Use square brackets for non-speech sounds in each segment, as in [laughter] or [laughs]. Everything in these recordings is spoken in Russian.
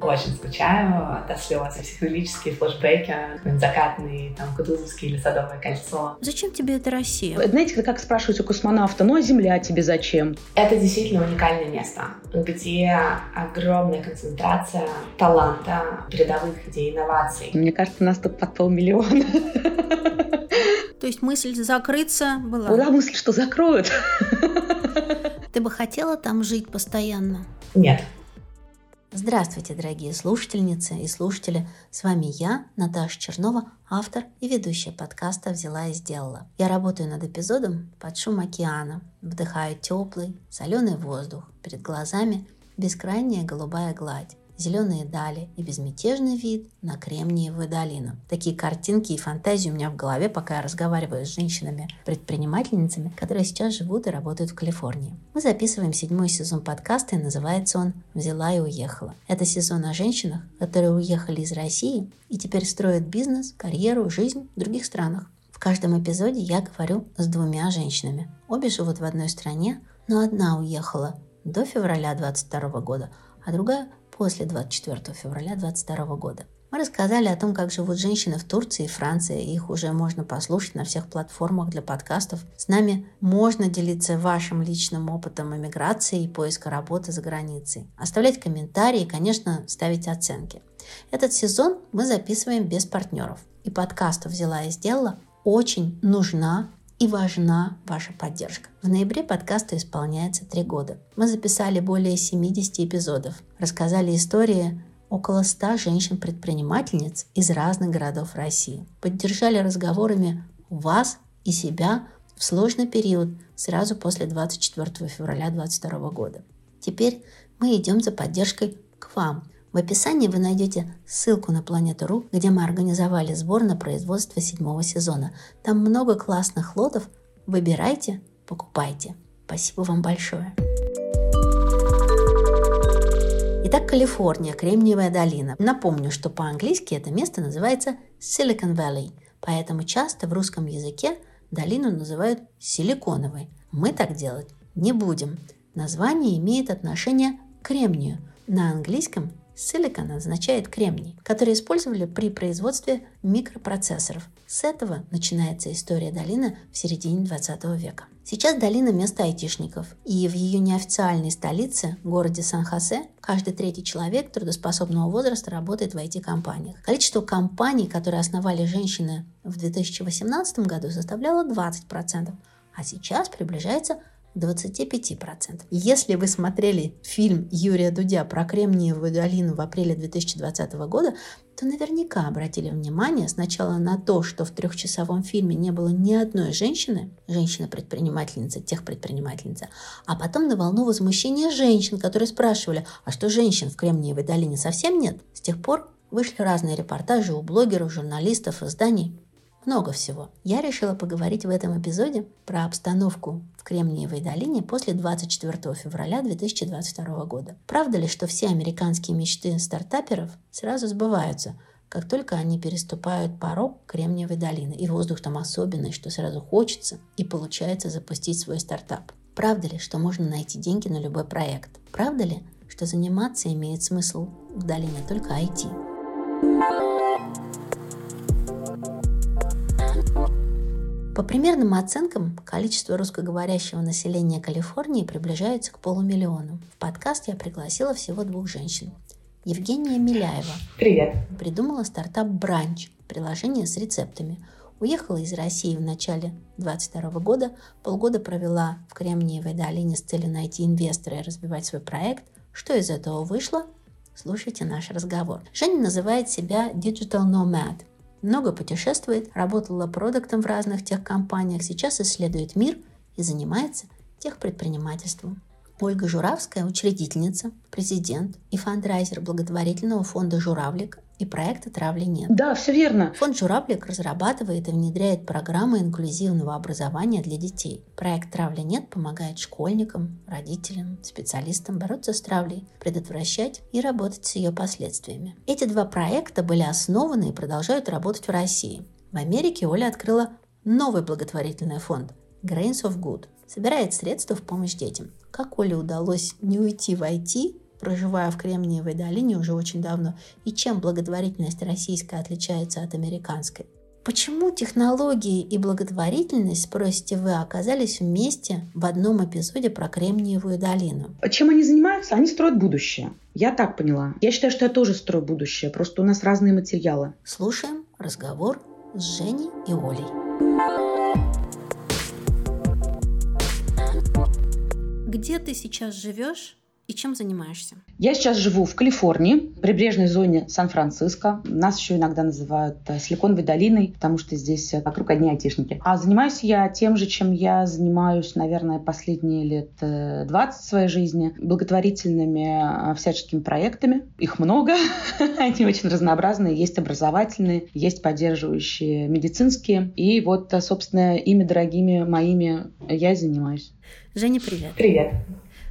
Очень скучаю до слез. Психоделические флешбеки, закатный, там, Кутузовский или Садовое кольцо. Зачем тебе эта Россия? Знаете, как спрашивать у космонавта, ну а Земля тебе зачем? Это действительно уникальное место, где огромная концентрация таланта, передовых идей, инноваций. Мне кажется, нас тут под полмиллиона. То есть мысль закрыться была? Была мысль, что закроют. Ты бы хотела там жить постоянно? Нет. Здравствуйте, дорогие слушательницы и слушатели. С вами я, Наташа Чернова, автор и ведущая подкаста «Взяла и сделала». Я работаю над эпизодом под шум океана, вдыхаю теплый, соленый воздух, перед глазами бескрайняя голубая гладь зеленые дали и безмятежный вид на Кремниевую долину. Такие картинки и фантазии у меня в голове, пока я разговариваю с женщинами-предпринимательницами, которые сейчас живут и работают в Калифорнии. Мы записываем седьмой сезон подкаста, и называется он «Взяла и уехала». Это сезон о женщинах, которые уехали из России и теперь строят бизнес, карьеру, жизнь в других странах. В каждом эпизоде я говорю с двумя женщинами. Обе живут в одной стране, но одна уехала до февраля 22 года, а другая после 24 февраля 2022 года. Мы рассказали о том, как живут женщины в Турции и Франции. Их уже можно послушать на всех платформах для подкастов. С нами можно делиться вашим личным опытом эмиграции и поиска работы за границей. Оставлять комментарии и, конечно, ставить оценки. Этот сезон мы записываем без партнеров. И подкасту «Взяла и сделала» очень нужна и важна ваша поддержка. В ноябре подкасту исполняется три года. Мы записали более 70 эпизодов, рассказали истории около 100 женщин-предпринимательниц из разных городов России, поддержали разговорами вас и себя в сложный период сразу после 24 февраля 2022 года. Теперь мы идем за поддержкой к вам – в описании вы найдете ссылку на Планету.ру, где мы организовали сбор на производство седьмого сезона. Там много классных лотов. Выбирайте, покупайте. Спасибо вам большое. Итак, Калифорния, Кремниевая долина. Напомню, что по-английски это место называется Silicon Valley, поэтому часто в русском языке долину называют силиконовой. Мы так делать не будем. Название имеет отношение к кремнию. На английском Силикон означает кремний, который использовали при производстве микропроцессоров. С этого начинается история долины в середине 20 века. Сейчас долина – место айтишников, и в ее неофициальной столице, городе Сан-Хосе, каждый третий человек трудоспособного возраста работает в IT-компаниях. Количество компаний, которые основали женщины в 2018 году, составляло 20%, а сейчас приближается 25%. Если вы смотрели фильм Юрия Дудя про Кремниевую долину в апреле 2020 года, то наверняка обратили внимание сначала на то, что в трехчасовом фильме не было ни одной женщины, женщина-предпринимательница, техпредпринимательница, а потом на волну возмущения женщин, которые спрашивали, а что женщин в Кремниевой долине совсем нет? С тех пор вышли разные репортажи у блогеров, журналистов, изданий много всего. Я решила поговорить в этом эпизоде про обстановку в Кремниевой долине после 24 февраля 2022 года. Правда ли, что все американские мечты стартаперов сразу сбываются, как только они переступают порог Кремниевой долины, и воздух там особенный, что сразу хочется и получается запустить свой стартап? Правда ли, что можно найти деньги на любой проект? Правда ли, что заниматься имеет смысл в долине только IT? По примерным оценкам, количество русскоговорящего населения Калифорнии приближается к полумиллиону. В подкаст я пригласила всего двух женщин. Евгения Миляева. Привет. Придумала стартап «Бранч» – приложение с рецептами. Уехала из России в начале 2022 года, полгода провела в Кремниевой долине с целью найти инвестора и разбивать свой проект. Что из этого вышло? Слушайте наш разговор. Женя называет себя Digital Nomad много путешествует, работала продуктом в разных техкомпаниях, сейчас исследует мир и занимается техпредпринимательством. Ольга Журавская – учредительница, президент и фандрайзер благотворительного фонда «Журавлик» и проекта «Травли нет». Да, все верно. Фонд «Журавлик» разрабатывает и внедряет программы инклюзивного образования для детей. Проект «Травли нет» помогает школьникам, родителям, специалистам бороться с травлей, предотвращать и работать с ее последствиями. Эти два проекта были основаны и продолжают работать в России. В Америке Оля открыла новый благотворительный фонд Grains of Good – собирает средства в помощь детям. Как Оле удалось не уйти в IT проживаю в Кремниевой долине уже очень давно, и чем благотворительность российская отличается от американской? Почему технологии и благотворительность, спросите вы, оказались вместе в одном эпизоде про Кремниевую долину? Чем они занимаются? Они строят будущее. Я так поняла. Я считаю, что я тоже строю будущее, просто у нас разные материалы. Слушаем разговор с Женей и Олей. Где ты сейчас живешь и чем занимаешься? Я сейчас живу в Калифорнии, в прибрежной зоне Сан-Франциско. Нас еще иногда называют э, Силиконовой долиной, потому что здесь э, вокруг одни айтишники. А занимаюсь я тем же, чем я занимаюсь, наверное, последние лет 20 э, своей жизни, благотворительными всяческими проектами. Их много, [laughs] они очень разнообразные. Есть образовательные, есть поддерживающие медицинские. И вот, собственно, ими дорогими моими я занимаюсь. Женя, привет. Привет.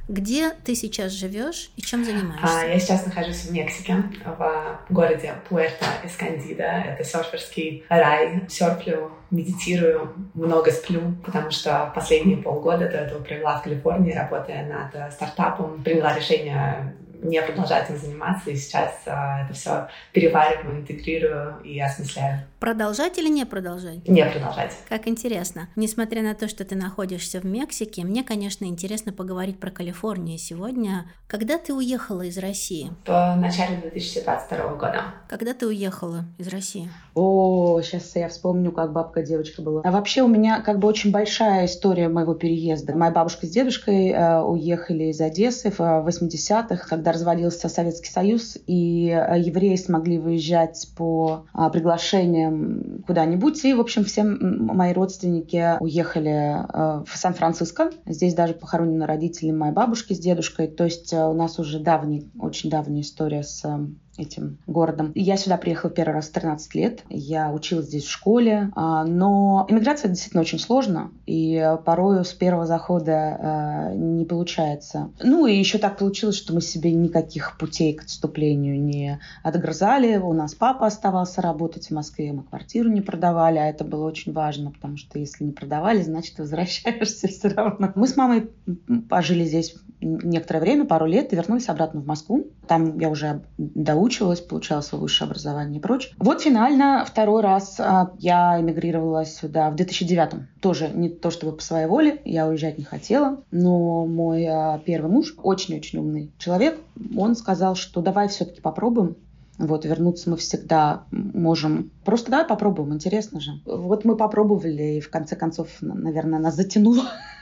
Где ты сейчас живешь и чем занимаешься? А, я сейчас нахожусь в Мексике, в городе Пуэрто Эскандида. Это серферский рай. Серфлю, медитирую, много сплю, потому что последние полгода до этого провела в Калифорнии, работая над стартапом. Приняла решение не продолжать им заниматься, и сейчас а, это все перевариваю, интегрирую и осмысляю. Продолжать или не продолжать? Не продолжать. Как интересно. Несмотря на то, что ты находишься в Мексике, мне, конечно, интересно поговорить про Калифорнию сегодня. Когда ты уехала из России? В начале 2022 года. Когда ты уехала из России? О, сейчас я вспомню, как бабка девочка была. А вообще у меня как бы очень большая история моего переезда. Моя бабушка с дедушкой э, уехали из Одессы в 80-х, когда когда развалился Советский Союз, и э, евреи смогли выезжать по а, куда-нибудь. И, в общем, все мои родственники уехали э, в Сан-Франциско. Здесь даже похоронены родители моей бабушки с дедушкой. То есть э, у нас уже давний, очень давняя история с этим городом. Я сюда приехала первый раз в 13 лет. Я училась здесь в школе. А, но иммиграция действительно очень сложно. И порою с первого захода а, не получается. Ну и еще так получилось, что мы себе никаких путей к отступлению не отгрызали. У нас папа оставался работать в Москве. Мы квартиру не продавали. А это было очень важно, потому что если не продавали, значит возвращаешься все равно. Мы с мамой пожили здесь некоторое время, пару лет, и вернулись обратно в Москву. Там я уже доучивалась, получала свое высшее образование и прочее. Вот финально второй раз а, я эмигрировала сюда в 2009 Тоже не то чтобы по своей воле, я уезжать не хотела, но мой а, первый муж, очень-очень умный человек, он сказал, что давай все-таки попробуем, вот, вернуться мы всегда можем. Просто давай попробуем, интересно же. Вот мы попробовали, и в конце концов, наверное, нас затянуло [laughs]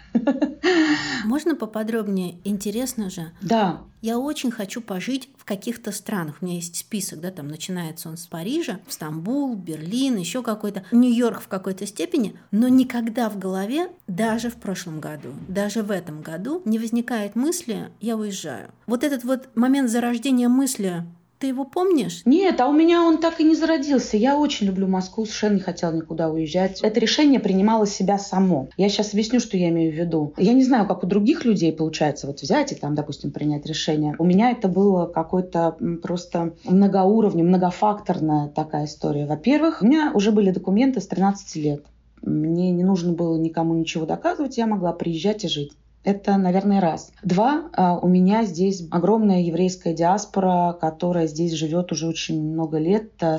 Можно поподробнее? Интересно же. Да. Я очень хочу пожить в каких-то странах. У меня есть список, да, там начинается он с Парижа, Стамбул, Берлин, еще какой-то, Нью-Йорк в какой-то степени, но никогда в голове, даже в прошлом году, даже в этом году не возникает мысли «я уезжаю». Вот этот вот момент зарождения мысли ты его помнишь? Нет, а у меня он так и не зародился. Я очень люблю Москву, совершенно не хотела никуда уезжать. Это решение принимало себя само. Я сейчас объясню, что я имею в виду. Я не знаю, как у других людей получается вот взять и там, допустим, принять решение. У меня это было какой-то просто многоуровневый, многофакторная такая история. Во-первых, у меня уже были документы с 13 лет. Мне не нужно было никому ничего доказывать, я могла приезжать и жить. Это, наверное, раз. Два, а, у меня здесь огромная еврейская диаспора, которая здесь живет уже очень много лет а,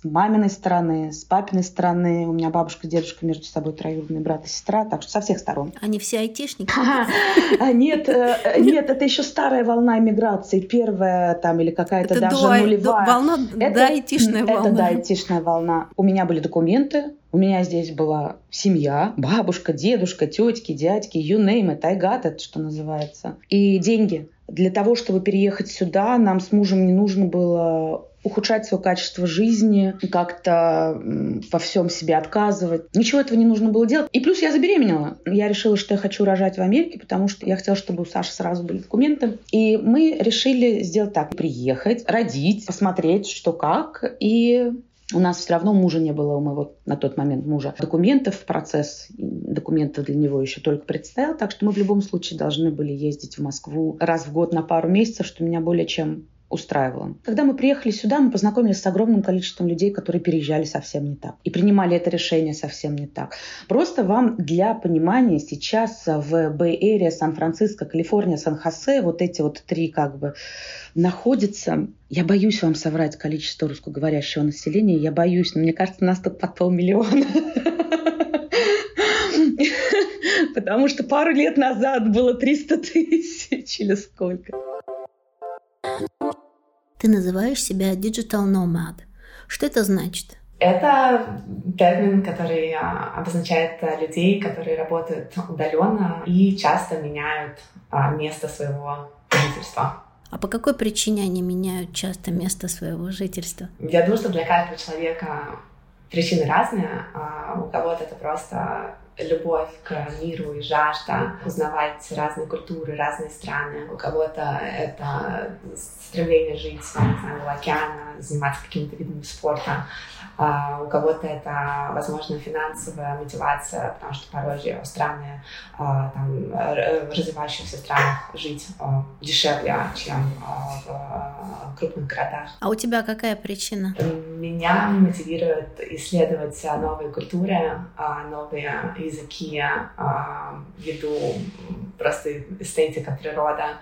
с маминой стороны, с папиной стороны. У меня бабушка дедушка между собой троюродные брат и сестра, так что со всех сторон. Они все айтишники? [laughs] Нет, э, нет, это еще старая волна миграции, первая там или какая-то даже нулевая. Волна, да, айтишная волна. Это, да, айтишная волна. У меня были документы, у меня здесь была семья, бабушка, дедушка, тетки, дядьки, you name it, I got it, что называется. И деньги. Для того, чтобы переехать сюда, нам с мужем не нужно было ухудшать свое качество жизни, как-то во всем себе отказывать. Ничего этого не нужно было делать. И плюс я забеременела. Я решила, что я хочу рожать в Америке, потому что я хотела, чтобы у Саши сразу были документы. И мы решили сделать так. Приехать, родить, посмотреть, что как. И у нас все равно мужа не было, у моего на тот момент мужа документов, процесс документов для него еще только предстоял, так что мы в любом случае должны были ездить в Москву раз в год на пару месяцев, что меня более чем устраивало. Когда мы приехали сюда, мы познакомились с огромным количеством людей, которые переезжали совсем не так и принимали это решение совсем не так. Просто вам для понимания сейчас в Бэй-Эре, Сан-Франциско, Калифорния, Сан-Хосе, вот эти вот три как бы находятся, я боюсь вам соврать количество русскоговорящего населения, я боюсь, но мне кажется, нас тут под полмиллиона. [laughs] Потому что пару лет назад было 300 тысяч или сколько. Ты называешь себя digital nomad. Что это значит? Это термин, который а, обозначает а, людей, которые работают удаленно и часто меняют а, место своего жительства. А по какой причине они меняют часто место своего жительства? Я думаю, что для каждого человека причины разные. У кого-то это просто любовь к миру и жажда узнавать разные культуры, разные страны. У кого-то это стремление жить, не знаю, у океана, заниматься какими-то видами спорта. А у кого-то это, возможно, финансовая мотивация, потому что порой же страны, а, там, в развивающихся странах жить а, дешевле, чем в крупных городах. А у тебя какая причина? Меня мотивирует исследовать новые культуры, новые языки, ввиду просто эстетика, природа.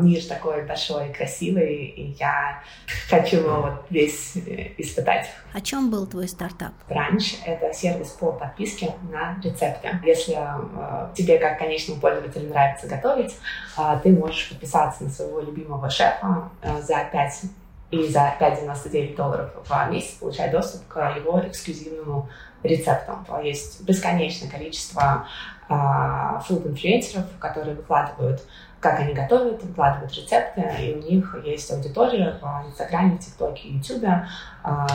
Мир такой большой, красивый, и я хочу его вот весь испытать. О чем был твой стартап? Ранч — это сервис по подписке на рецепты. Если э, тебе, как конечному пользователю, нравится готовить, э, ты можешь подписаться на своего любимого шефа э, за 5 и за 5,99 долларов в месяц получать доступ к его эксклюзивному рецепту. Есть бесконечное количество фуд-инфлюенсеров, которые выкладывают как они готовят, выкладывают рецепты, и у них есть аудитория в Инстаграме, ТикТоке, Ютубе,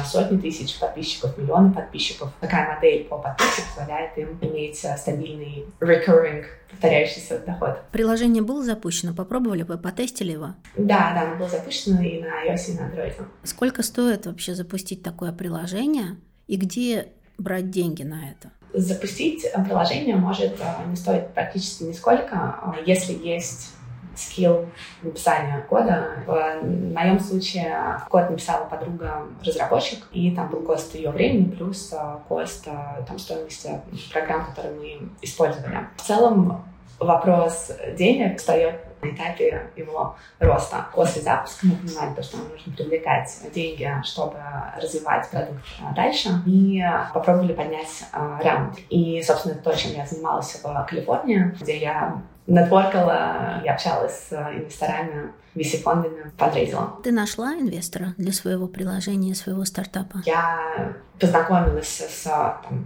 сотни тысяч подписчиков, миллионы подписчиков. Такая модель по подписке позволяет им иметь а, стабильный recurring повторяющийся доход. Приложение было запущено? Попробовали вы, потестили его? Да, да, оно было запущено и на iOS, и на Android. Сколько стоит вообще запустить такое приложение и где брать деньги на это? Запустить приложение может а, не стоить практически нисколько, а, если есть скилл написания кода. В моем случае код написала подруга-разработчик, и там был кост ее времени плюс а, кост там, стоимости программ, которые мы использовали. В целом вопрос денег встает этапе его роста. После запуска мы понимали, то, что нам нужно привлекать деньги, чтобы развивать продукт дальше. И попробовали поднять раунд. И, собственно, то, чем я занималась в Калифорнии, где я нетворкала и общалась с инвесторами, VC-фондами, подрезала. Ты нашла инвестора для своего приложения, своего стартапа? Я познакомилась с там,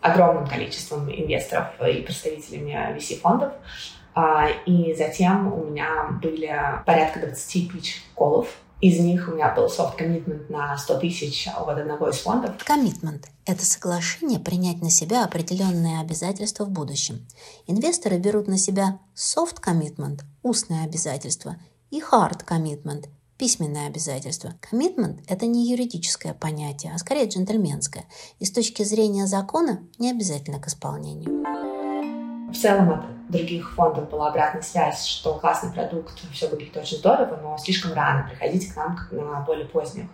огромным количеством инвесторов и представителями VC-фондов, и затем у меня были порядка 20 пич-колов, из них у меня был софт-коммитмент на 100 тысяч от одного из фондов. Коммитмент – это соглашение принять на себя определенные обязательства в будущем. Инвесторы берут на себя soft commitment – устное обязательство, и hard commitment – письменное обязательство. Commitment – это не юридическое понятие, а скорее джентльменское, и с точки зрения закона не обязательно к исполнению. В целом от других фондов была обратная связь, что классный продукт, все выглядит очень здорово, но слишком рано, приходите к нам на более поздних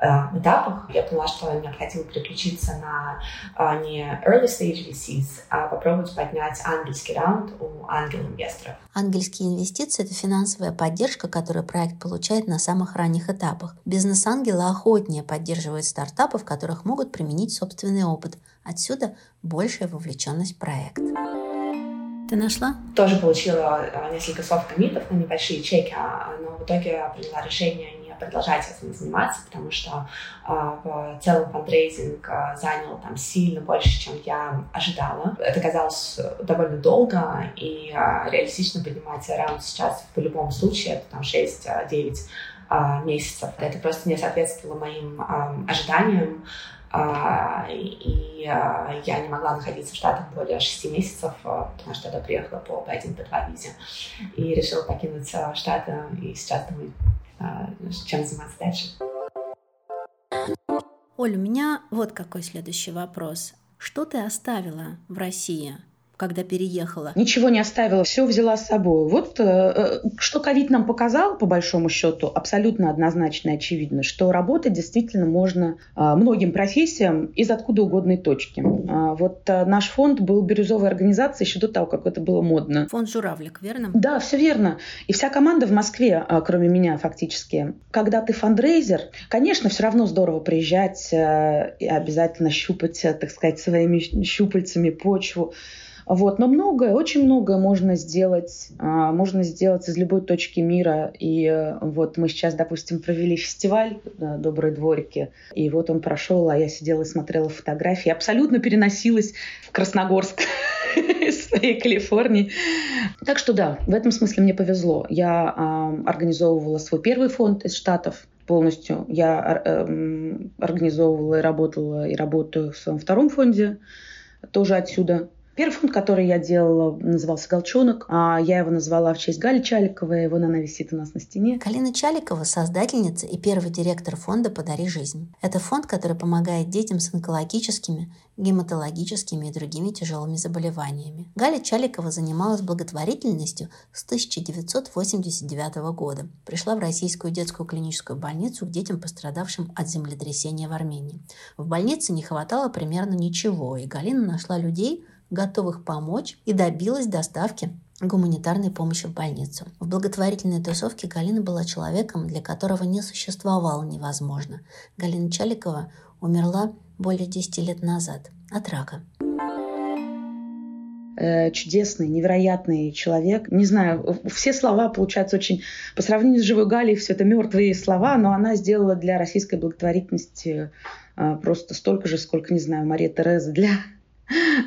э, этапах. Я поняла, что необходимо переключиться на э, не early stage VCs, а попробовать поднять ангельский раунд у ангел-инвесторов. Ангельские инвестиции – это финансовая поддержка, которую проект получает на самых ранних этапах. Бизнес-ангелы охотнее поддерживают стартапы, в которых могут применить собственный опыт. Отсюда большая вовлеченность в проект. Ты нашла? Тоже получила а, несколько софт-комитов на небольшие чеки, а, но в итоге приняла решение не продолжать этим заниматься, потому что а, в целом фандрейзинг занял там сильно больше, чем я ожидала. Это казалось довольно долго, и реалистично поднимать раунд сейчас в любом случае это там 6-9 месяцев. Это просто не соответствовало моим ожиданиям. А, и а, я не могла находиться в Штатах более шести месяцев, а, потому что я приехала по B1, B2 визе. И решила покинуть Штаты, и сейчас думаю, чем заниматься дальше. Оль, у меня вот какой следующий вопрос. Что ты оставила в России? Когда переехала? Ничего не оставила, все взяла с собой. Вот э, э что ковид нам показал, по большому счету, абсолютно однозначно и очевидно, что работать действительно можно э, многим профессиям из откуда угодной точки. Э, вот э, наш фонд был бирюзовой организацией еще до того, как это было модно. Фонд «Журавлик», верно? Да, все верно. И вся команда в Москве, э, кроме меня фактически. Когда ты фандрейзер, конечно, все равно здорово приезжать э, и обязательно щупать, э, так сказать, своими щупальцами почву. Вот. Но многое, очень многое можно сделать, а, можно сделать из любой точки мира. И э, вот мы сейчас, допустим, провели фестиваль «Добрые дворики», и вот он прошел, а я сидела и смотрела фотографии, абсолютно переносилась в Красногорск [laughs] из своей Калифорнии. Так что да, в этом смысле мне повезло. Я э, организовывала свой первый фонд из Штатов, полностью. Я э, организовывала и работала, и работаю в своем втором фонде, тоже отсюда. Первый фонд, который я делала, назывался «Голчонок». А я его назвала в честь Гали Чаликовой. Его она висит у нас на стене. Галина Чаликова – создательница и первый директор фонда «Подари жизнь». Это фонд, который помогает детям с онкологическими, гематологическими и другими тяжелыми заболеваниями. Галя Чаликова занималась благотворительностью с 1989 года. Пришла в Российскую детскую клиническую больницу к детям, пострадавшим от землетрясения в Армении. В больнице не хватало примерно ничего, и Галина нашла людей, готовых помочь и добилась доставки гуманитарной помощи в больницу. В благотворительной тусовке Галина была человеком, для которого не существовало невозможно. Галина Чаликова умерла более 10 лет назад от рака э, чудесный, невероятный человек. Не знаю, все слова получаются очень... По сравнению с живой Галей, все это мертвые слова, но она сделала для российской благотворительности э, просто столько же, сколько, не знаю, Мария Тереза для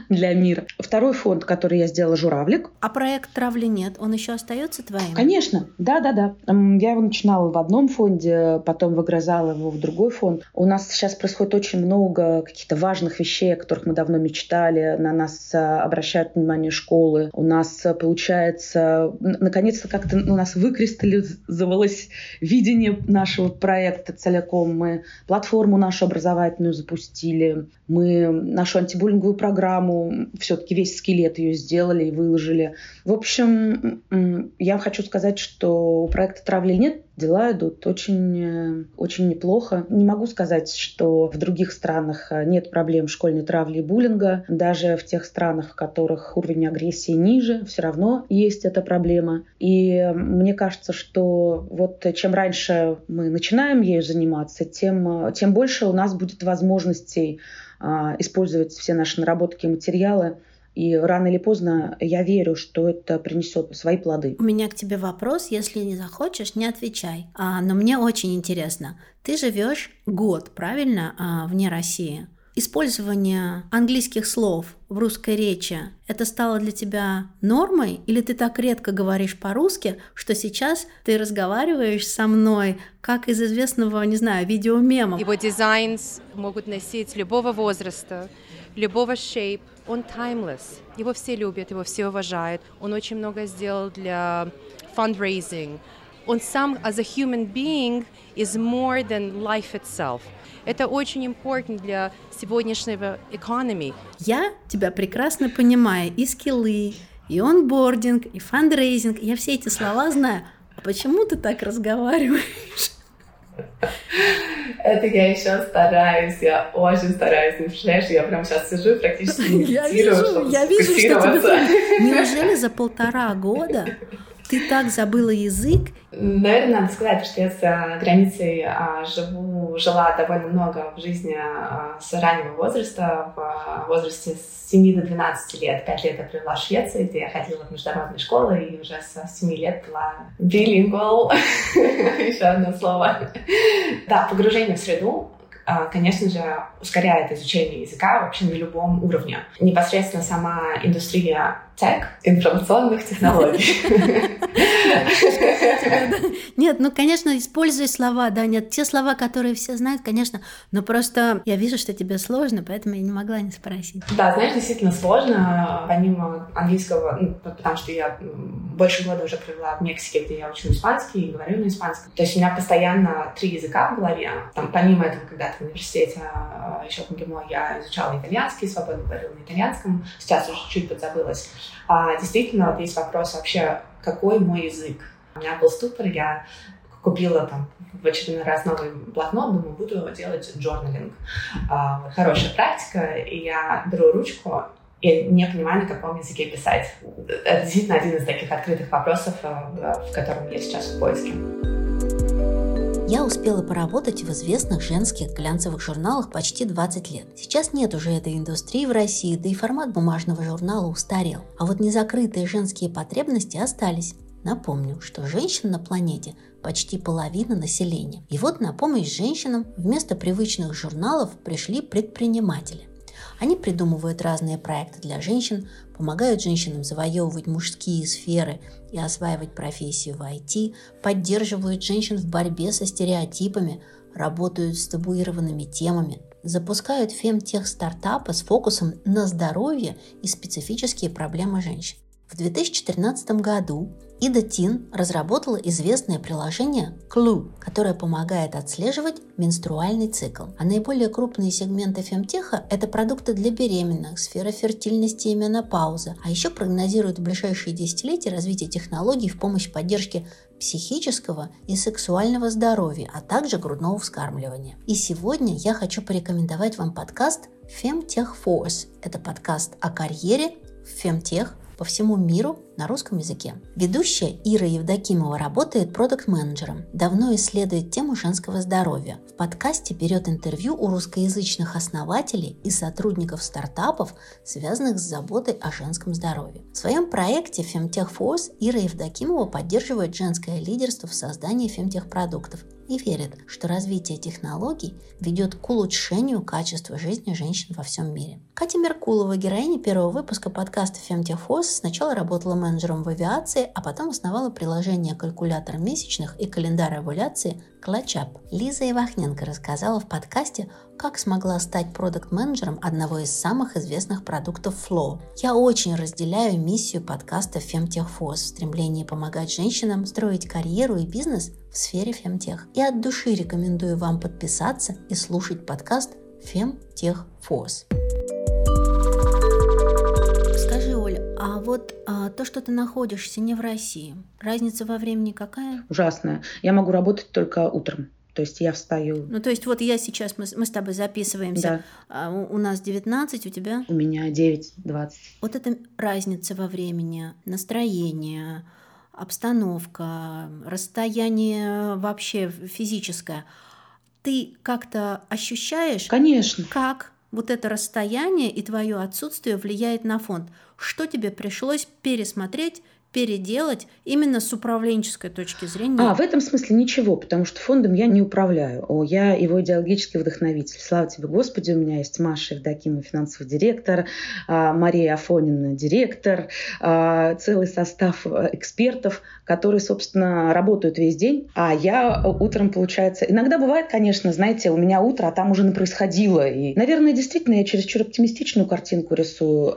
для мира. Второй фонд, который я сделала, «Журавлик». А проект «Травли нет», он еще остается твоим? Конечно, да-да-да. Я его начинала в одном фонде, потом выгрызала его в другой фонд. У нас сейчас происходит очень много каких-то важных вещей, о которых мы давно мечтали. На нас а, обращают внимание школы. У нас получается, наконец-то как-то у нас выкристаллизовалось видение нашего проекта целиком. Мы платформу нашу образовательную запустили. Мы нашу антибуллинговую программу, все-таки весь скелет ее сделали и выложили. В общем, я хочу сказать, что у проекта «Травли нет» дела идут очень, э, очень неплохо. Не могу сказать, что в других странах э, нет проблем школьной травли и буллинга. Даже в тех странах, в которых уровень агрессии ниже, все равно есть эта проблема. И мне кажется, что вот чем раньше мы начинаем ею заниматься, тем, э, тем больше у нас будет возможностей использовать все наши наработки и материалы. И рано или поздно я верю, что это принесет свои плоды. У меня к тебе вопрос, если не захочешь, не отвечай. А, но мне очень интересно. Ты живешь год, правильно, а, вне России? Использование английских слов в русской речи – это стало для тебя нормой? Или ты так редко говоришь по-русски, что сейчас ты разговариваешь со мной, как из известного, не знаю, видеомема? Его дизайн могут носить любого возраста, любого shape. Он timeless. Его все любят, его все уважают. Он очень много сделал для fundraising. Он сам, as a human being, is more than life itself – это очень important для сегодняшнего экономики. Я тебя прекрасно понимаю. И скиллы, и онбординг, и фандрейзинг. Я все эти слова знаю. А почему ты так разговариваешь? Это я еще стараюсь, я очень стараюсь, не представляешь, я прям сейчас сижу и практически [laughs] медитирую, я вижу, я вижу, что тебе... [laughs] Неужели за полтора года ты так забыла язык. Наверное, надо сказать, что я за границей а, живу, жила довольно много в жизни а, с раннего возраста, в возрасте с 7 до 12 лет. Пять лет я провела в Швеции, где я ходила в международные школы, и уже со 7 лет была bilingual, [laughs] еще одно слово. Да, погружение в среду, конечно же, ускоряет изучение языка вообще на любом уровне. Непосредственно сама индустрия тех, информационных технологий. Нет, ну, конечно, используй слова, да, нет, те слова, которые все знают, конечно, но просто я вижу, что тебе сложно, поэтому я не могла не спросить. Да, знаешь, действительно сложно, помимо английского, ну, потому что я больше года уже провела в Мексике, где я учу испанский и говорю на испанском. То есть у меня постоянно три языка в голове. Там, помимо этого, когда ты в университете а, еще в МГИМО, я изучала итальянский, свободно говорила на итальянском, сейчас уже чуть подзабылась. А действительно, вот есть вопрос вообще, какой мой язык? У меня был ступор, я купила там в очередной раз новый блокнот, думаю, буду делать джорналинг. А, хорошая практика, и я беру ручку и не понимаю, на каком языке писать. Это действительно один из таких открытых вопросов, э, в котором я сейчас в поиске. Я успела поработать в известных женских глянцевых журналах почти 20 лет. Сейчас нет уже этой индустрии в России, да и формат бумажного журнала устарел. А вот незакрытые женские потребности остались. Напомню, что женщин на планете почти половина населения. И вот на помощь женщинам вместо привычных журналов пришли предприниматели. Они придумывают разные проекты для женщин, помогают женщинам завоевывать мужские сферы и осваивать профессию в IT, поддерживают женщин в борьбе со стереотипами, работают с табуированными темами, запускают фемтех-стартапы с фокусом на здоровье и специфические проблемы женщин. В 2013 году Ида Тин разработала известное приложение Clue, которое помогает отслеживать менструальный цикл. А наиболее крупные сегменты фемтеха – это продукты для беременных, сфера фертильности и менопаузы, а еще прогнозируют в ближайшие десятилетия развитие технологий в помощь поддержке психического и сексуального здоровья, а также грудного вскармливания. И сегодня я хочу порекомендовать вам подкаст Femtech Force. Это подкаст о карьере в фемтех, по всему миру на русском языке. Ведущая Ира Евдокимова работает продукт-менеджером, давно исследует тему женского здоровья. В подкасте берет интервью у русскоязычных основателей и сотрудников стартапов, связанных с заботой о женском здоровье. В своем проекте Femtech Force Ира Евдокимова поддерживает женское лидерство в создании фемтех-продуктов и верит, что развитие технологий ведет к улучшению качества жизни женщин во всем мире. Катя Меркулова, героиня первого выпуска подкаста «Фемтехфос», сначала работала менеджером в авиации, а потом основала приложение «Калькулятор месячных» и «Календарь овуляции» ClutchUp. Лиза Ивахненко рассказала в подкасте, как смогла стать продукт-менеджером одного из самых известных продуктов Flow. Я очень разделяю миссию подкаста FemTechFoss в стремлении помогать женщинам строить карьеру и бизнес в сфере фемтех. И от души рекомендую вам подписаться и слушать подкаст FemTechFoss. Скажи, Оля, а вот а, то, что ты находишься не в России, разница во времени какая? Ужасная. Я могу работать только утром. То есть я встаю. Ну, то есть вот я сейчас, мы, мы с тобой записываемся. Да. А, у, у нас 19, у тебя? У меня 9-20. Вот эта разница во времени, настроение, обстановка, расстояние вообще физическое. Ты как-то ощущаешь? Конечно. Как вот это расстояние и твое отсутствие влияет на фонд? Что тебе пришлось пересмотреть переделать именно с управленческой точки зрения? А, в этом смысле ничего, потому что фондом я не управляю. О, я его идеологический вдохновитель. Слава тебе, Господи, у меня есть Маша Евдокимова, финансовый директор, а, Мария Афонина, директор, а, целый состав э, экспертов, которые, собственно, работают весь день, а я утром, получается... Иногда бывает, конечно, знаете, у меня утро, а там уже не происходило. И, наверное, действительно, я чересчур оптимистичную картинку рисую.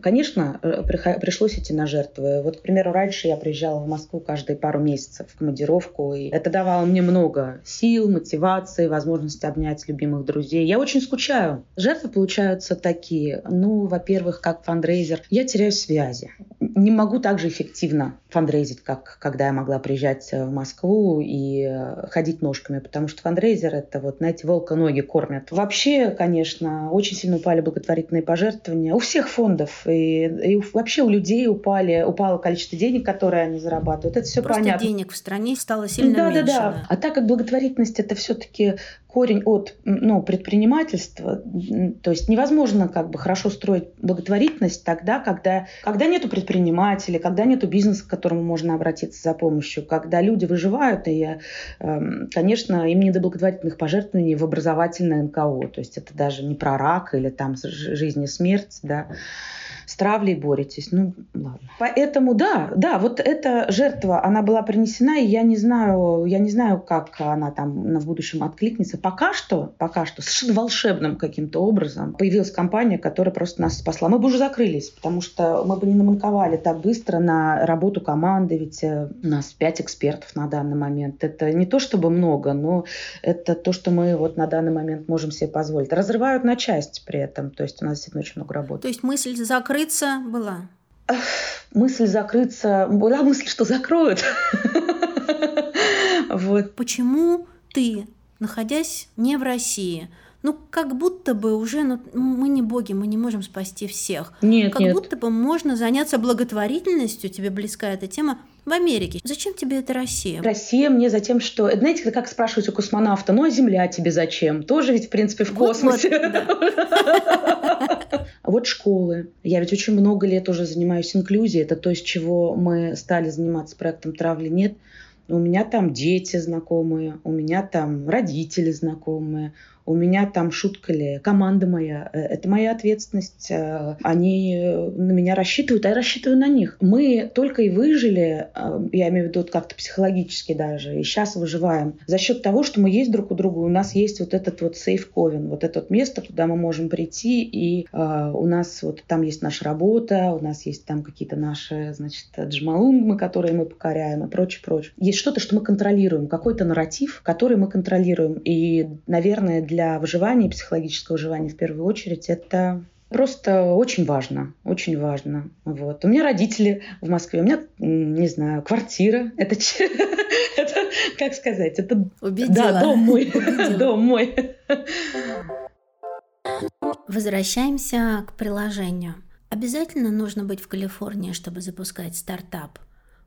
Конечно, э, пришлось идти на жертвы вот, к примеру, раньше я приезжала в Москву каждые пару месяцев в командировку, и это давало мне много сил, мотивации, возможности обнять любимых друзей. Я очень скучаю. Жертвы получаются такие. Ну, во-первых, как фандрейзер, я теряю связи. Не могу так же эффективно фандрейзить, как когда я могла приезжать в Москву и э, ходить ножками, потому что фандрейзер — это вот, знаете, волка ноги кормят. Вообще, конечно, очень сильно упали благотворительные пожертвования у всех фондов, и, и вообще у людей упали, упало количество денег, которые они зарабатывают. Это все Просто понятно. денег в стране стало сильно да, меньше. Да, да. А так как благотворительность это все-таки корень от ну, предпринимательства, то есть невозможно как бы хорошо строить благотворительность тогда, когда, когда нету предпринимателей, когда нету бизнеса, к которому можно обратиться за помощью, когда люди выживают, и, эм, конечно, им не до благотворительных пожертвований в образовательное НКО, то есть это даже не про рак или там жизнь и смерть, да, с травлей боретесь. Ну, ладно. Поэтому, да, да, вот эта жертва, она была принесена, и я не знаю, я не знаю, как она там в будущем откликнется. Пока что, пока что, совершенно волшебным каким-то образом появилась компания, которая просто нас спасла. Мы бы уже закрылись, потому что мы бы не наманковали так быстро на работу команды, ведь э, у нас пять экспертов на данный момент. Это не то чтобы много, но это то, что мы вот на данный момент можем себе позволить. Разрывают на части при этом, то есть у нас действительно очень много работы. То есть мысль закрыться была? Мысль закрыться... Была мысль, что закроют. Вот. Почему ты, находясь не в России, ну, как будто бы уже, ну, мы не боги, мы не можем спасти всех. Нет, как нет. будто бы можно заняться благотворительностью, тебе близка эта тема, в Америке. Зачем тебе эта Россия? Россия мне за тем, что... Знаете, как спрашивать у космонавта, ну а Земля тебе зачем? Тоже ведь, в принципе, в космосе. Вот школы. Я ведь очень много лет уже занимаюсь инклюзией. Это то, из чего мы стали заниматься проектом «Травли нет». У меня там дети знакомые, у меня там родители знакомые, у меня там шутка ли, команда моя, э, это моя ответственность, э, они на меня рассчитывают, а я рассчитываю на них. Мы только и выжили, э, я имею в виду как-то психологически даже, и сейчас выживаем за счет того, что мы есть друг у друга, у нас есть вот этот вот сейф ковен, вот это вот место, куда мы можем прийти, и у нас вот там есть наша работа, у нас есть там какие-то наши, значит, джмалунгмы, которые мы покоряем и прочее, прочее. Есть что-то, что мы контролируем, какой-то нарратив, который мы контролируем, и, наверное, для для выживания, психологического выживания в первую очередь, это просто очень важно, очень важно. Вот. У меня родители в Москве, у меня, не знаю, квартира. Это, [laughs] это как сказать, это Убедила. Да, дом мой. [laughs] Дом мой. Возвращаемся к приложению. Обязательно нужно быть в Калифорнии, чтобы запускать стартап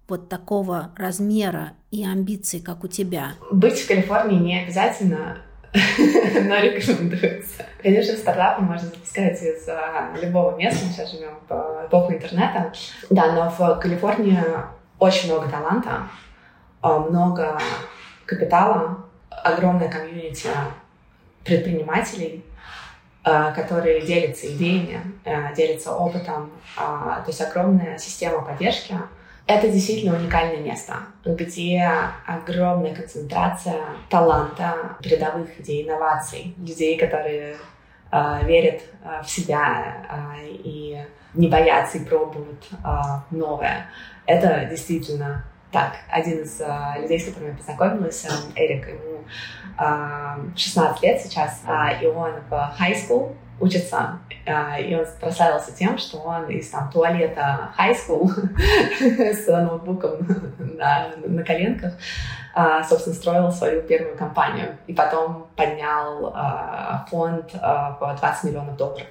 вот такого размера и амбиций, как у тебя? Быть в Калифорнии не обязательно. [laughs] но рекомендуется. Конечно, стартапы можно запускать из а, любого места. Мы сейчас живем в эпоху интернета. Да, но в Калифорнии очень много таланта, а, много капитала, огромная комьюнити предпринимателей, а, которые делятся идеями, делятся опытом. То есть огромная система поддержки — это действительно уникальное место, где огромная концентрация таланта, передовых идей, инноваций, людей, которые э, верят э, в себя э, и не боятся и пробуют э, новое. Это действительно так. Один из э, людей, с которым я познакомилась, э, Эрик, ему э, 16 лет сейчас, э, и он в high school учится, а, и он прославился тем, что он из там, туалета high school [laughs] с ноутбуком на, на коленках, а, собственно, строил свою первую компанию. И потом поднял а, фонд по 20 миллионов долларов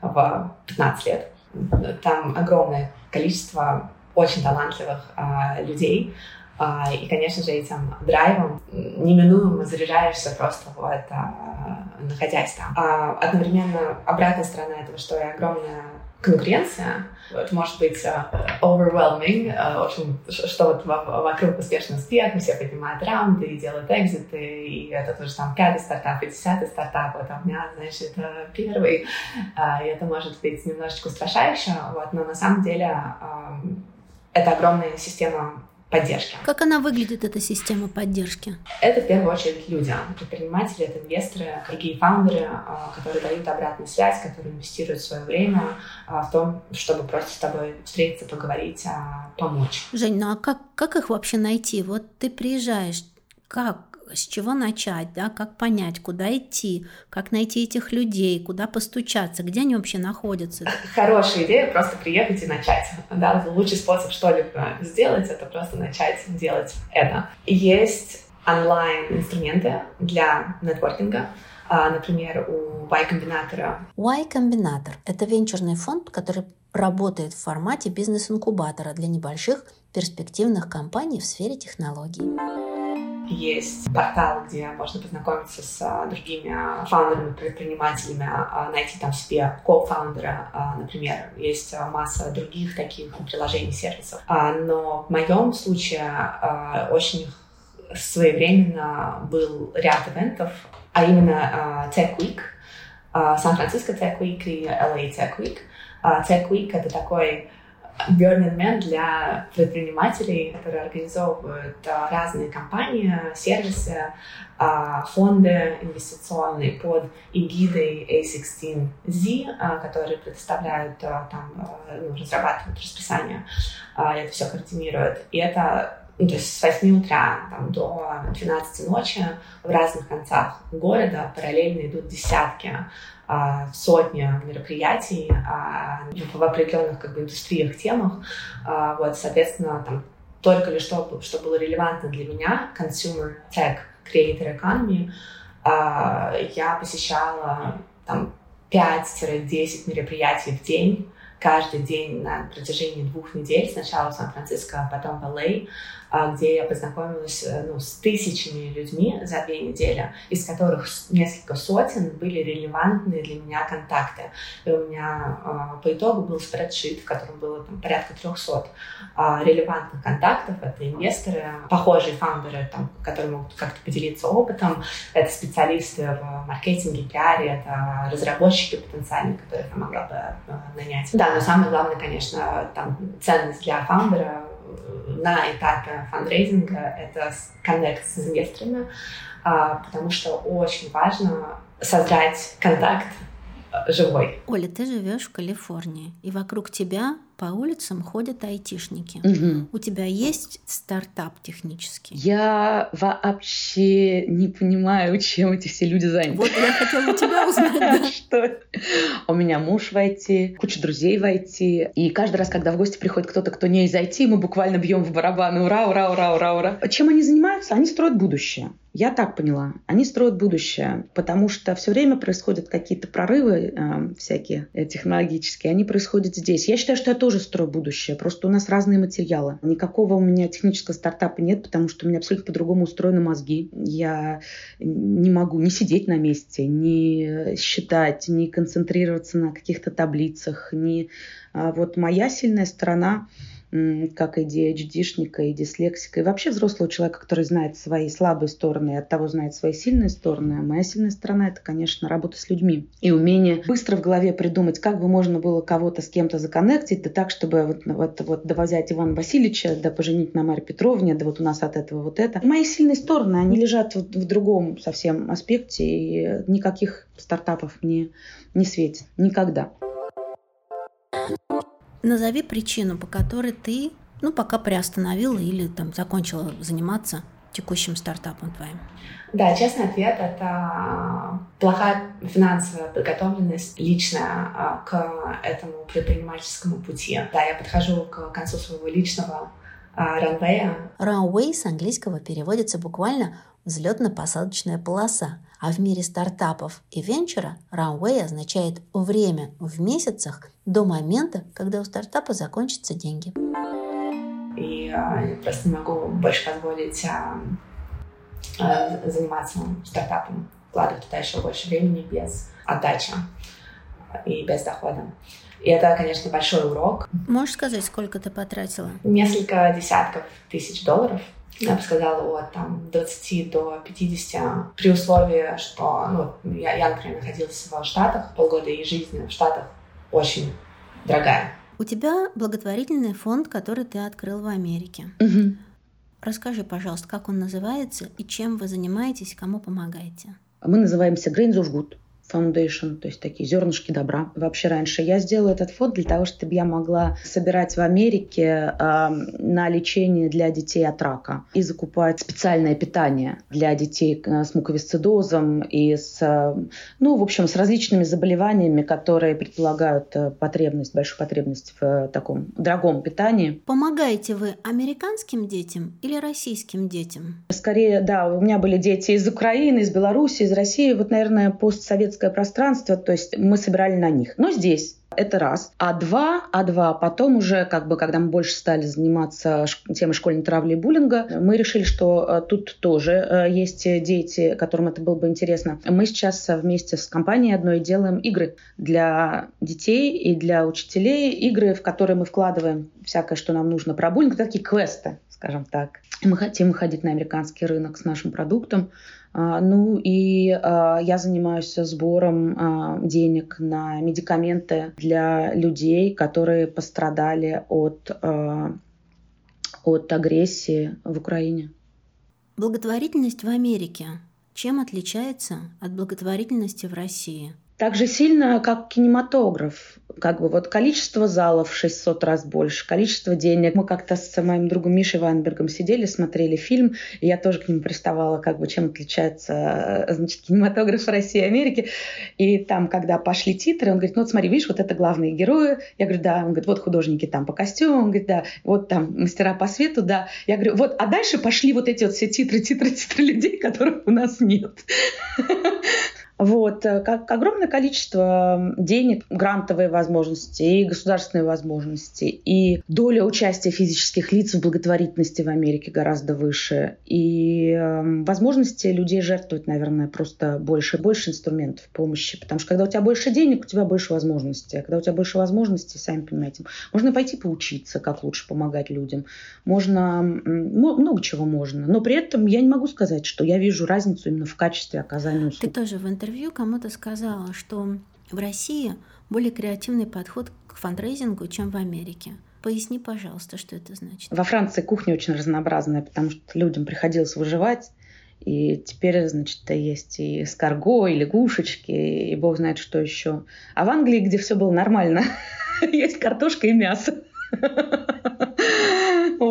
в 15 лет. Там огромное количество очень талантливых людей, и, конечно же, этим драйвом неминуемо заряжаешься просто вот, находясь там. А одновременно обратная сторона этого, что и огромная конкуренция, это может быть uh, overwhelming, в общем, что вот вокруг успешный успех, все поднимают раунды и делают экзиты, и это тоже там пятый стартап и десятый стартап, вот, а у меня, значит, первый, и это может быть немножечко устрашающе, вот, но на самом деле uh, это огромная система поддержки. Как она выглядит, эта система поддержки? Это в первую очередь люди, предприниматели, это инвесторы, другие фаундеры, а, которые дают обратную связь, которые инвестируют свое время а, в том, чтобы просто с тобой встретиться, поговорить, а, помочь. Жень, ну а как, как их вообще найти? Вот ты приезжаешь, как с чего начать, да, как понять, куда идти, как найти этих людей, куда постучаться, где они вообще находятся. Хорошая идея просто приехать и начать. Да? Лучший способ что-либо сделать — это просто начать делать это. Есть онлайн-инструменты для нетворкинга, а, например, у Y-комбинатора. Y-комбинатор — это венчурный фонд, который работает в формате бизнес-инкубатора для небольших перспективных компаний в сфере технологий. Есть портал, где можно познакомиться с а, другими фаундерами, предпринимателями, а, найти там себе ко-фаундера, а, например. Есть масса других таких приложений, сервисов. Но в моем случае очень своевременно был ряд ивентов, а именно Tech Week, Сан-Франциско Tech Week и LA Tech Week — Tech Week — это такой Burning Man для предпринимателей, которые организовывают разные компании, сервисы, фонды инвестиционные под эгидой A16Z, которые предоставляют, там, ну, разрабатывают расписание, это все координируют. И это ну, то есть с 8 утра там, до 12 ночи в разных концах города параллельно идут десятки а, сотни мероприятий а, в определенных как бы, индустриях, темах. А, вот, соответственно, там только лишь что, что было релевантно для меня, consumer tech, creator economy, я посещала там 5-10 мероприятий в день, каждый день на протяжении двух недель, сначала в Сан-Франциско, а потом в Л.А., а, где я познакомилась э, ну, с тысячами людьми за две недели, из которых несколько сотен были релевантные для меня контакты. И у меня а, по итогу был спредшит, в котором было там, порядка 300 а, релевантных контактов. Это инвесторы, похожие фаундеры, там, которые могут как-то поделиться опытом. Это специалисты в маркетинге, пиаре, это разработчики потенциальные, которых я могла бы э, нанять. Да, но самое главное, конечно, там ценность для фаундера на этапе фандрейзинга это коннект с инвесторами, а, потому что очень важно создать контакт живой. Оля, ты живешь в Калифорнии, и вокруг тебя по улицам ходят айтишники. Угу. У тебя есть стартап технический? Я вообще не понимаю, чем эти все люди заняты. Вот я хотела у тебя узнать. [laughs] Что? У меня муж в IT, куча друзей в IT. И каждый раз, когда в гости приходит кто-то, кто не из IT, мы буквально бьем в барабаны. Ура, ура, ура, ура, ура. Чем они занимаются? Они строят будущее. Я так поняла. Они строят будущее, потому что все время происходят какие-то прорывы э, всякие э, технологические. Они происходят здесь. Я считаю, что это тоже строю будущее. Просто у нас разные материалы. Никакого у меня технического стартапа нет, потому что у меня абсолютно по-другому устроены мозги. Я не могу не сидеть на месте, не считать, не концентрироваться на каких-то таблицах. Не... А вот моя сильная сторона как и DHD-шника, и дислексика, и вообще взрослого человека, который знает свои слабые стороны, и от того знает свои сильные стороны. А моя сильная сторона — это, конечно, работа с людьми. И умение быстро в голове придумать, как бы можно было кого-то с кем-то законнектить, да так, чтобы вот, вот, вот да взять Ивана Васильевича, да поженить на Марье Петровне, да вот у нас от этого вот это. Мои сильные стороны, они лежат в, в другом совсем аспекте, и никаких стартапов мне не светит. Никогда. Назови причину, по которой ты, ну, пока приостановила или там закончила заниматься текущим стартапом твоим? Да, честный ответ — это плохая финансовая подготовленность личная а, к этому предпринимательскому пути. Да, я подхожу к концу своего личного ранвея. Runway с английского переводится буквально взлетно-посадочная полоса, а в мире стартапов и венчура runway означает время в месяцах до момента, когда у стартапа закончатся деньги. И а, я просто не могу больше позволить а, а, заниматься стартапом, вкладывать туда еще больше времени без отдачи и без дохода. И это, конечно, большой урок. Можешь сказать, сколько ты потратила? Несколько десятков тысяч долларов я бы сказала, от там, 20 до 50, при условии, что ну, я, я, например, находилась в Штатах полгода, и жизнь в Штатах очень дорогая. У тебя благотворительный фонд, который ты открыл в Америке. Угу. Расскажи, пожалуйста, как он называется и чем вы занимаетесь, кому помогаете? Мы называемся Grains of Good. Foundation, то есть такие зернышки добра. Вообще раньше я сделала этот фонд для того, чтобы я могла собирать в Америке э, на лечение для детей от рака и закупать специальное питание для детей с муковисцидозом и с, ну, в общем, с различными заболеваниями, которые предполагают э, потребность, большую потребность в э, таком дорогом питании. Помогаете вы американским детям или российским детям? Скорее, да, у меня были дети из Украины, из Беларуси, из России. Вот, наверное, постсоветское пространство, то есть мы собирали на них. Но здесь это раз. А два, а два, потом уже, как бы, когда мы больше стали заниматься темой школьной травли и буллинга, мы решили, что э, тут тоже э, есть дети, которым это было бы интересно. Мы сейчас вместе с компанией одной делаем игры для детей и для учителей. Игры, в которые мы вкладываем всякое, что нам нужно про буллинг, такие квесты, скажем так. Мы хотим выходить на американский рынок с нашим продуктом. А, ну и а, я занимаюсь сбором а, денег на медикаменты для людей, которые пострадали от, от агрессии в Украине. Благотворительность в Америке чем отличается от благотворительности в России? Так же сильно, как кинематограф как бы вот количество залов в 600 раз больше, количество денег. Мы как-то с моим другом Мишей Вайнбергом сидели, смотрели фильм, и я тоже к нему приставала, как бы чем отличается значит, кинематограф России и Америке. И там, когда пошли титры, он говорит, ну вот смотри, видишь, вот это главные герои. Я говорю, да. Он говорит, вот художники там по костюмам. Он говорит, да. Вот там мастера по свету, да. Я говорю, вот, а дальше пошли вот эти вот все титры, титры, титры людей, которых у нас нет. [laughs] Вот. Э, как огромное количество денег, грантовые возможности и государственные возможности, и доля участия физических лиц в благотворительности в Америке гораздо выше, и э, возможности людей жертвовать, наверное, просто больше, больше инструментов помощи, потому что когда у тебя больше денег, у тебя больше возможностей, а когда у тебя больше возможностей, сами понимаете, можно пойти поучиться, как лучше помогать людям, можно, много чего можно, но при этом я не могу сказать, что я вижу разницу именно в качестве оказания услуг. Ты тоже в интернете интервью кому-то сказала, что в России более креативный подход к фандрейзингу, чем в Америке. Поясни, пожалуйста, что это значит. Во Франции кухня очень разнообразная, потому что людям приходилось выживать. И теперь, значит, есть и скарго, и лягушечки, и бог знает что еще. А в Англии, где все было нормально, [laughs] есть картошка и мясо.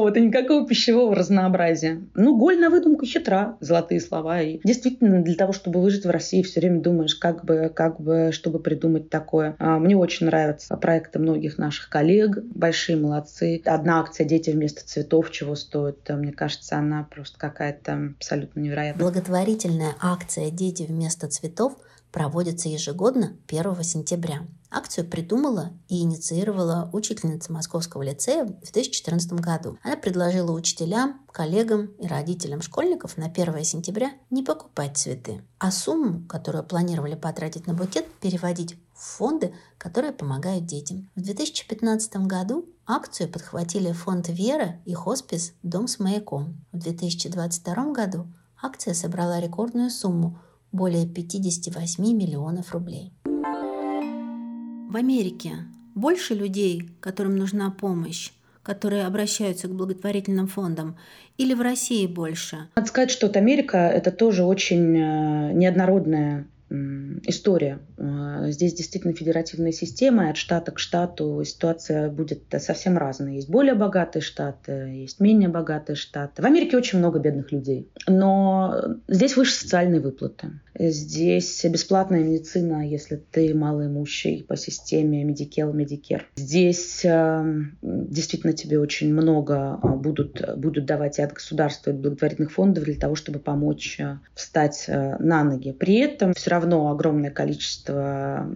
И никакого пищевого разнообразия. Ну, голь на выдумку хитра, золотые слова. И действительно, для того, чтобы выжить в России, все время думаешь, как бы, как бы, чтобы придумать такое. А, мне очень нравятся проекты многих наших коллег. Большие молодцы. Одна акция «Дети вместо цветов» чего стоит. Мне кажется, она просто какая-то абсолютно невероятная. Благотворительная акция «Дети вместо цветов» проводится ежегодно 1 сентября. Акцию придумала и инициировала учительница Московского лицея в 2014 году. Она предложила учителям, коллегам и родителям школьников на 1 сентября не покупать цветы, а сумму, которую планировали потратить на букет, переводить в фонды, которые помогают детям. В 2015 году акцию подхватили фонд «Вера» и хоспис «Дом с маяком». В 2022 году акция собрала рекордную сумму – более 58 миллионов рублей. В Америке больше людей, которым нужна помощь, которые обращаются к благотворительным фондам, или в России больше? Надо сказать, что вот Америка – это тоже очень э, неоднородная история. А, здесь действительно федеративная система, и от штата к штату ситуация будет совсем разная. Есть более богатые штаты, есть менее богатые штаты. В Америке очень много бедных людей, но здесь выше социальные выплаты. Здесь бесплатная медицина, если ты малоимущий по системе Medicare, Medicare. Здесь э, действительно тебе очень много а, будут, будут давать и от государства, и от благотворительных фондов для того, чтобы помочь э, встать э, на ноги. При этом все равно огромное количество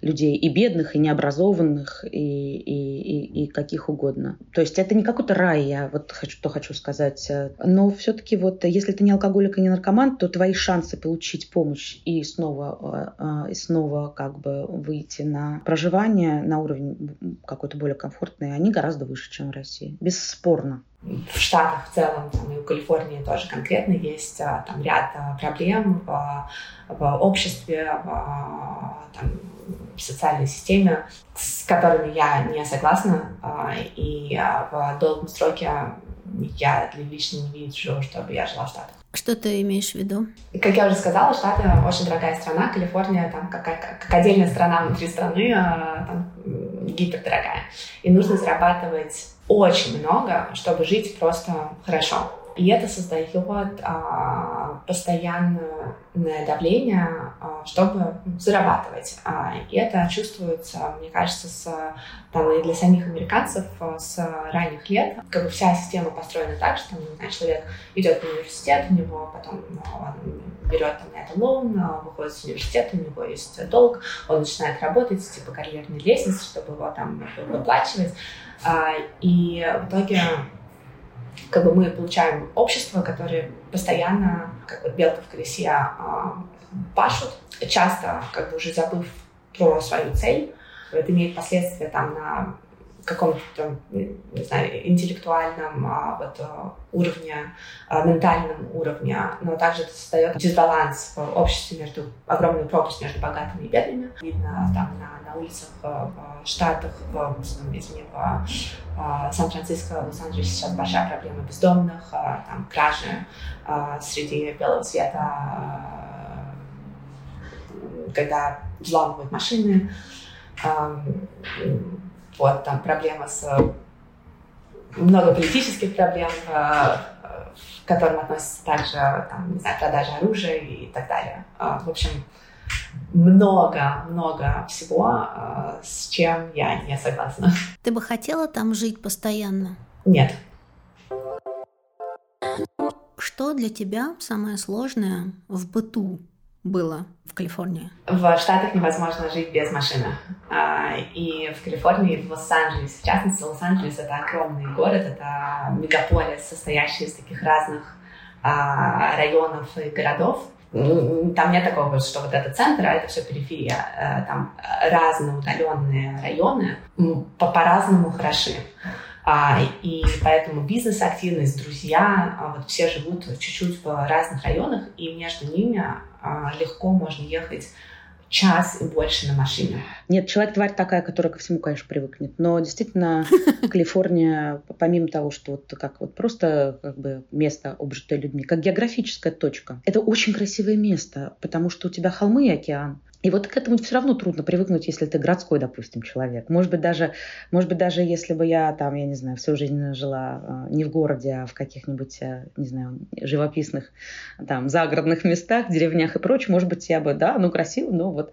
людей и бедных, и необразованных, и, и, и, и каких угодно. То есть это не какой-то рай, я вот хочу, что хочу сказать. Но все-таки вот если ты не алкоголик и не наркоман, то твои шансы получить помощь и снова, э, и снова как бы выйти на проживание на уровень какой-то более комфортный, они гораздо выше, чем в России. Бесспорно в Штатах в целом, там, и в Калифорнии тоже конкретно есть а, там ряд а, проблем в, в обществе, в, там, в социальной системе, с которыми я не согласна, а, и в долгом сроке я лично не вижу, чтобы я жила в Штатах. Что ты имеешь в виду? Как я уже сказала, Штаты очень дорогая страна, Калифорния там как, как, как отдельная страна внутри страны, там гипердорогая. И нужно зарабатывать очень много, чтобы жить просто хорошо. И это создает а, постоянное давление, а, чтобы зарабатывать. А, и это чувствуется, мне кажется, с, там, и для самих американцев а, с ранних лет. Как бы вся система построена так, что не знаю, человек идет в университет, у него потом ну, он берет там, на это лоун, а, выходит из университета, у него есть долг, он начинает работать типа карьерной лестницы, чтобы его там выплачивать. А, и в итоге как бы мы получаем общество, которое постоянно, как вот белка в колесе, а, пашут, часто как бы уже забыв про свою цель. Это имеет последствия там на каком-то, не знаю, интеллектуальном а, вот, а, уровне, а, ментальном уровне, но также это создает дисбаланс в обществе между, огромную пропасть между богатыми и бедными. Видно там на, на улицах в, в Штатах, в, извини, в, Сан-Франциско, Лос-Анджелесе сейчас большая проблема бездомных, там кражи среди белого цвета, когда взламывают машины, вот, там проблема с... Много политических проблем, э, к которым относятся также, там, не знаю, продажа оружия и так далее. Э, в общем, много-много всего, э, с чем я не согласна. Ты бы хотела там жить постоянно? Нет. Что для тебя самое сложное в быту? Было в Калифорнии? В Штатах невозможно жить без машины. А, и в Калифорнии, в Лос-Анджелесе, в частности, Лос-Анджелес — это огромный город, это мегаполис, состоящий из таких разных а, районов и городов. Там нет такого, что вот это центр, а это все периферия. Э, там разные удаленные районы по-разному хороши. А, и поэтому бизнес-активность, друзья, а, вот все живут чуть-чуть в разных районах, и между ними а, легко можно ехать час и больше на машине. Нет, человек-тварь такая, которая ко всему, конечно, привыкнет. Но действительно, [laughs] Калифорния, помимо того, что вот как вот просто как бы место, обжитое людьми, как географическая точка, это очень красивое место, потому что у тебя холмы и океан. И вот к этому все равно трудно привыкнуть, если ты городской, допустим, человек. Может быть, даже, может быть, даже если бы я там, я не знаю, всю жизнь жила э, не в городе, а в каких-нибудь, э, не знаю, живописных там загородных местах, деревнях и прочее, может быть, я бы, да, ну красиво, но вот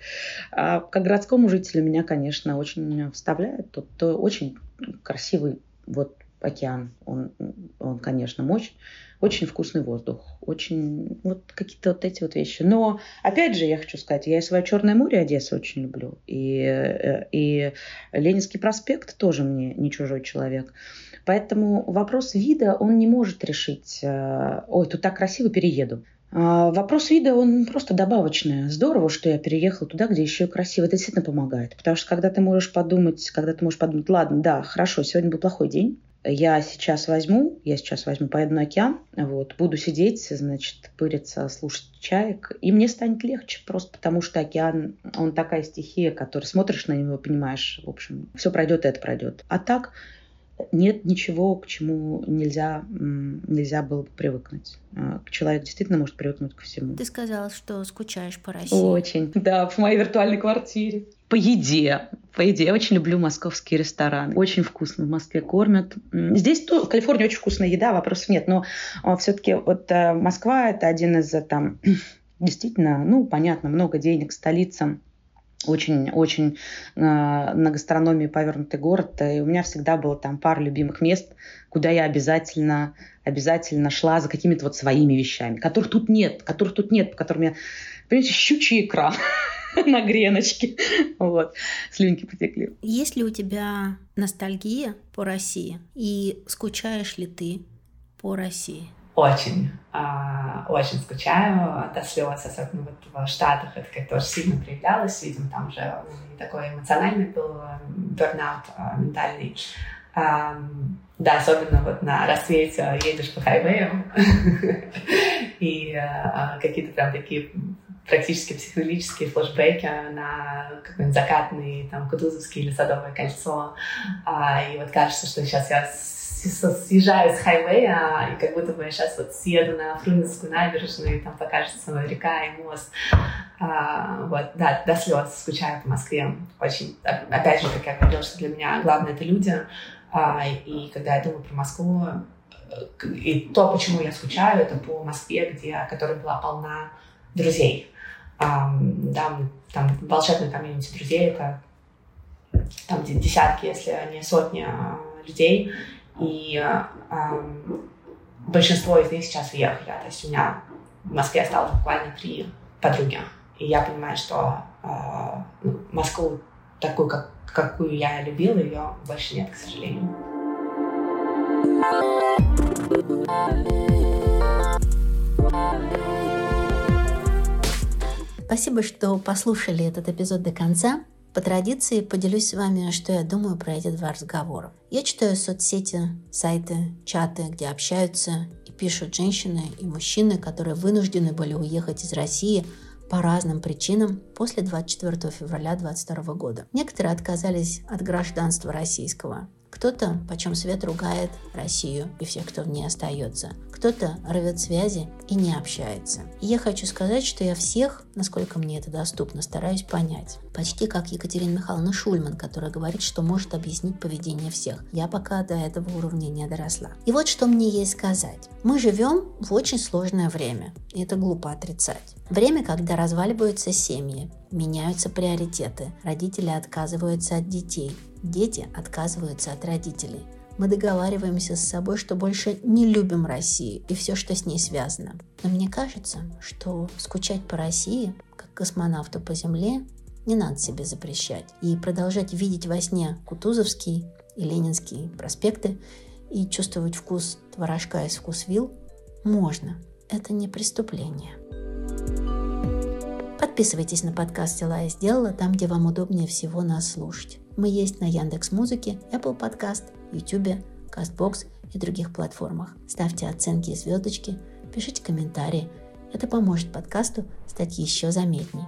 а как городскому жителю меня, конечно, очень вставляет. Тут то очень красивый вот океан, он, он конечно, мощь очень вкусный воздух, очень вот какие-то вот эти вот вещи. Но опять же, я хочу сказать, я и свое Черное море Одессы очень люблю, и, э, и Ленинский проспект тоже мне не чужой человек. Поэтому вопрос вида он не может решить, э, ой, тут так красиво, перееду. А, вопрос вида, он просто добавочный. Здорово, что я переехала туда, где еще красиво. Это действительно помогает. Потому что когда ты можешь подумать, когда ты можешь подумать, ладно, да, хорошо, сегодня был плохой день, я сейчас возьму, я сейчас возьму, поеду на океан, вот, буду сидеть, значит, пыриться, слушать чаек, и мне станет легче, просто потому что океан, он такая стихия, которая смотришь на него, понимаешь, в общем, все пройдет, это пройдет. А так нет ничего, к чему нельзя, нельзя было бы привыкнуть. А, человек действительно может привыкнуть ко всему. Ты сказала, что скучаешь по России. Очень, да, в моей виртуальной квартире. По еде. По еде. Я очень люблю московские рестораны. Очень вкусно в Москве кормят. Здесь, то, в Калифорнии очень вкусная еда, вопросов нет. Но а, все-таки вот э, Москва — это один из э, там [clears throat] действительно, ну, понятно, много денег, столица очень-очень э, на гастрономию повернутый город. И у меня всегда было там пара любимых мест, куда я обязательно, обязательно шла за какими-то вот своими вещами, которых тут нет, которых тут нет, по которым я, понимаете, щучий икра [laughs] на греночке. Вот. Слюнки потекли. Есть ли у тебя ностальгия по России? И скучаешь ли ты по России? Очень, э, очень скучаю до слез, особенно вот в Штатах это как тоже сильно проявлялось, видимо, там уже такой эмоциональный был бернаут ментальный. Да, особенно вот на рассвете едешь по хайвею, [laughs] и э, какие-то прям такие практически психоделические флешбеки на какой-нибудь закатный, там, Кутузовский или Садовое кольцо. А, и вот кажется, что сейчас я съезжаю с хайвея, и как будто бы я сейчас вот съеду на Фрунзенскую набережную, и там покажется река и мост. А, вот, да, до слез скучаю по Москве. Очень, опять же, как я говорила, что для меня главное это люди. А, и когда я думаю про Москву, и то, почему я скучаю, это по Москве, где, которая была полна друзей. А, да, там волшебный комьюнити друзей, это там десятки, если не сотни а, людей, и э, большинство из них сейчас уехали. То есть у меня в Москве осталось буквально три подруги. И я понимаю, что э, Москву такую, как, какую я любила, ее больше нет, к сожалению. Спасибо, что послушали этот эпизод до конца. По традиции поделюсь с вами, что я думаю про эти два разговора. Я читаю соцсети, сайты, чаты, где общаются и пишут женщины и мужчины, которые вынуждены были уехать из России по разным причинам после 24 февраля 2022 года. Некоторые отказались от гражданства российского, кто-то, почем свет, ругает Россию и всех, кто в ней остается. Кто-то рвет связи и не общается. И я хочу сказать, что я всех, насколько мне это доступно, стараюсь понять. Почти как Екатерина Михайловна Шульман, которая говорит, что может объяснить поведение всех. Я пока до этого уровня не доросла. И вот что мне есть сказать. Мы живем в очень сложное время, и это глупо отрицать. Время, когда разваливаются семьи, меняются приоритеты, родители отказываются от детей, Дети отказываются от родителей. Мы договариваемся с собой, что больше не любим Россию и все, что с ней связано. Но мне кажется, что скучать по России, как космонавту по Земле, не надо себе запрещать. И продолжать видеть во сне Кутузовский и Ленинский проспекты и чувствовать вкус творожка из вкус вил можно. Это не преступление. Подписывайтесь на подкаст «Дела я сделала» там, где вам удобнее всего нас слушать. Мы есть на Яндекс Музыке, Apple Podcast, YouTube, CastBox и других платформах. Ставьте оценки и звездочки, пишите комментарии. Это поможет подкасту стать еще заметней.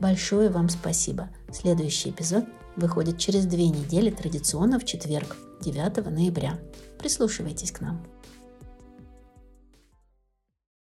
Большое вам спасибо. Следующий эпизод выходит через две недели, традиционно в четверг, 9 ноября. Прислушивайтесь к нам.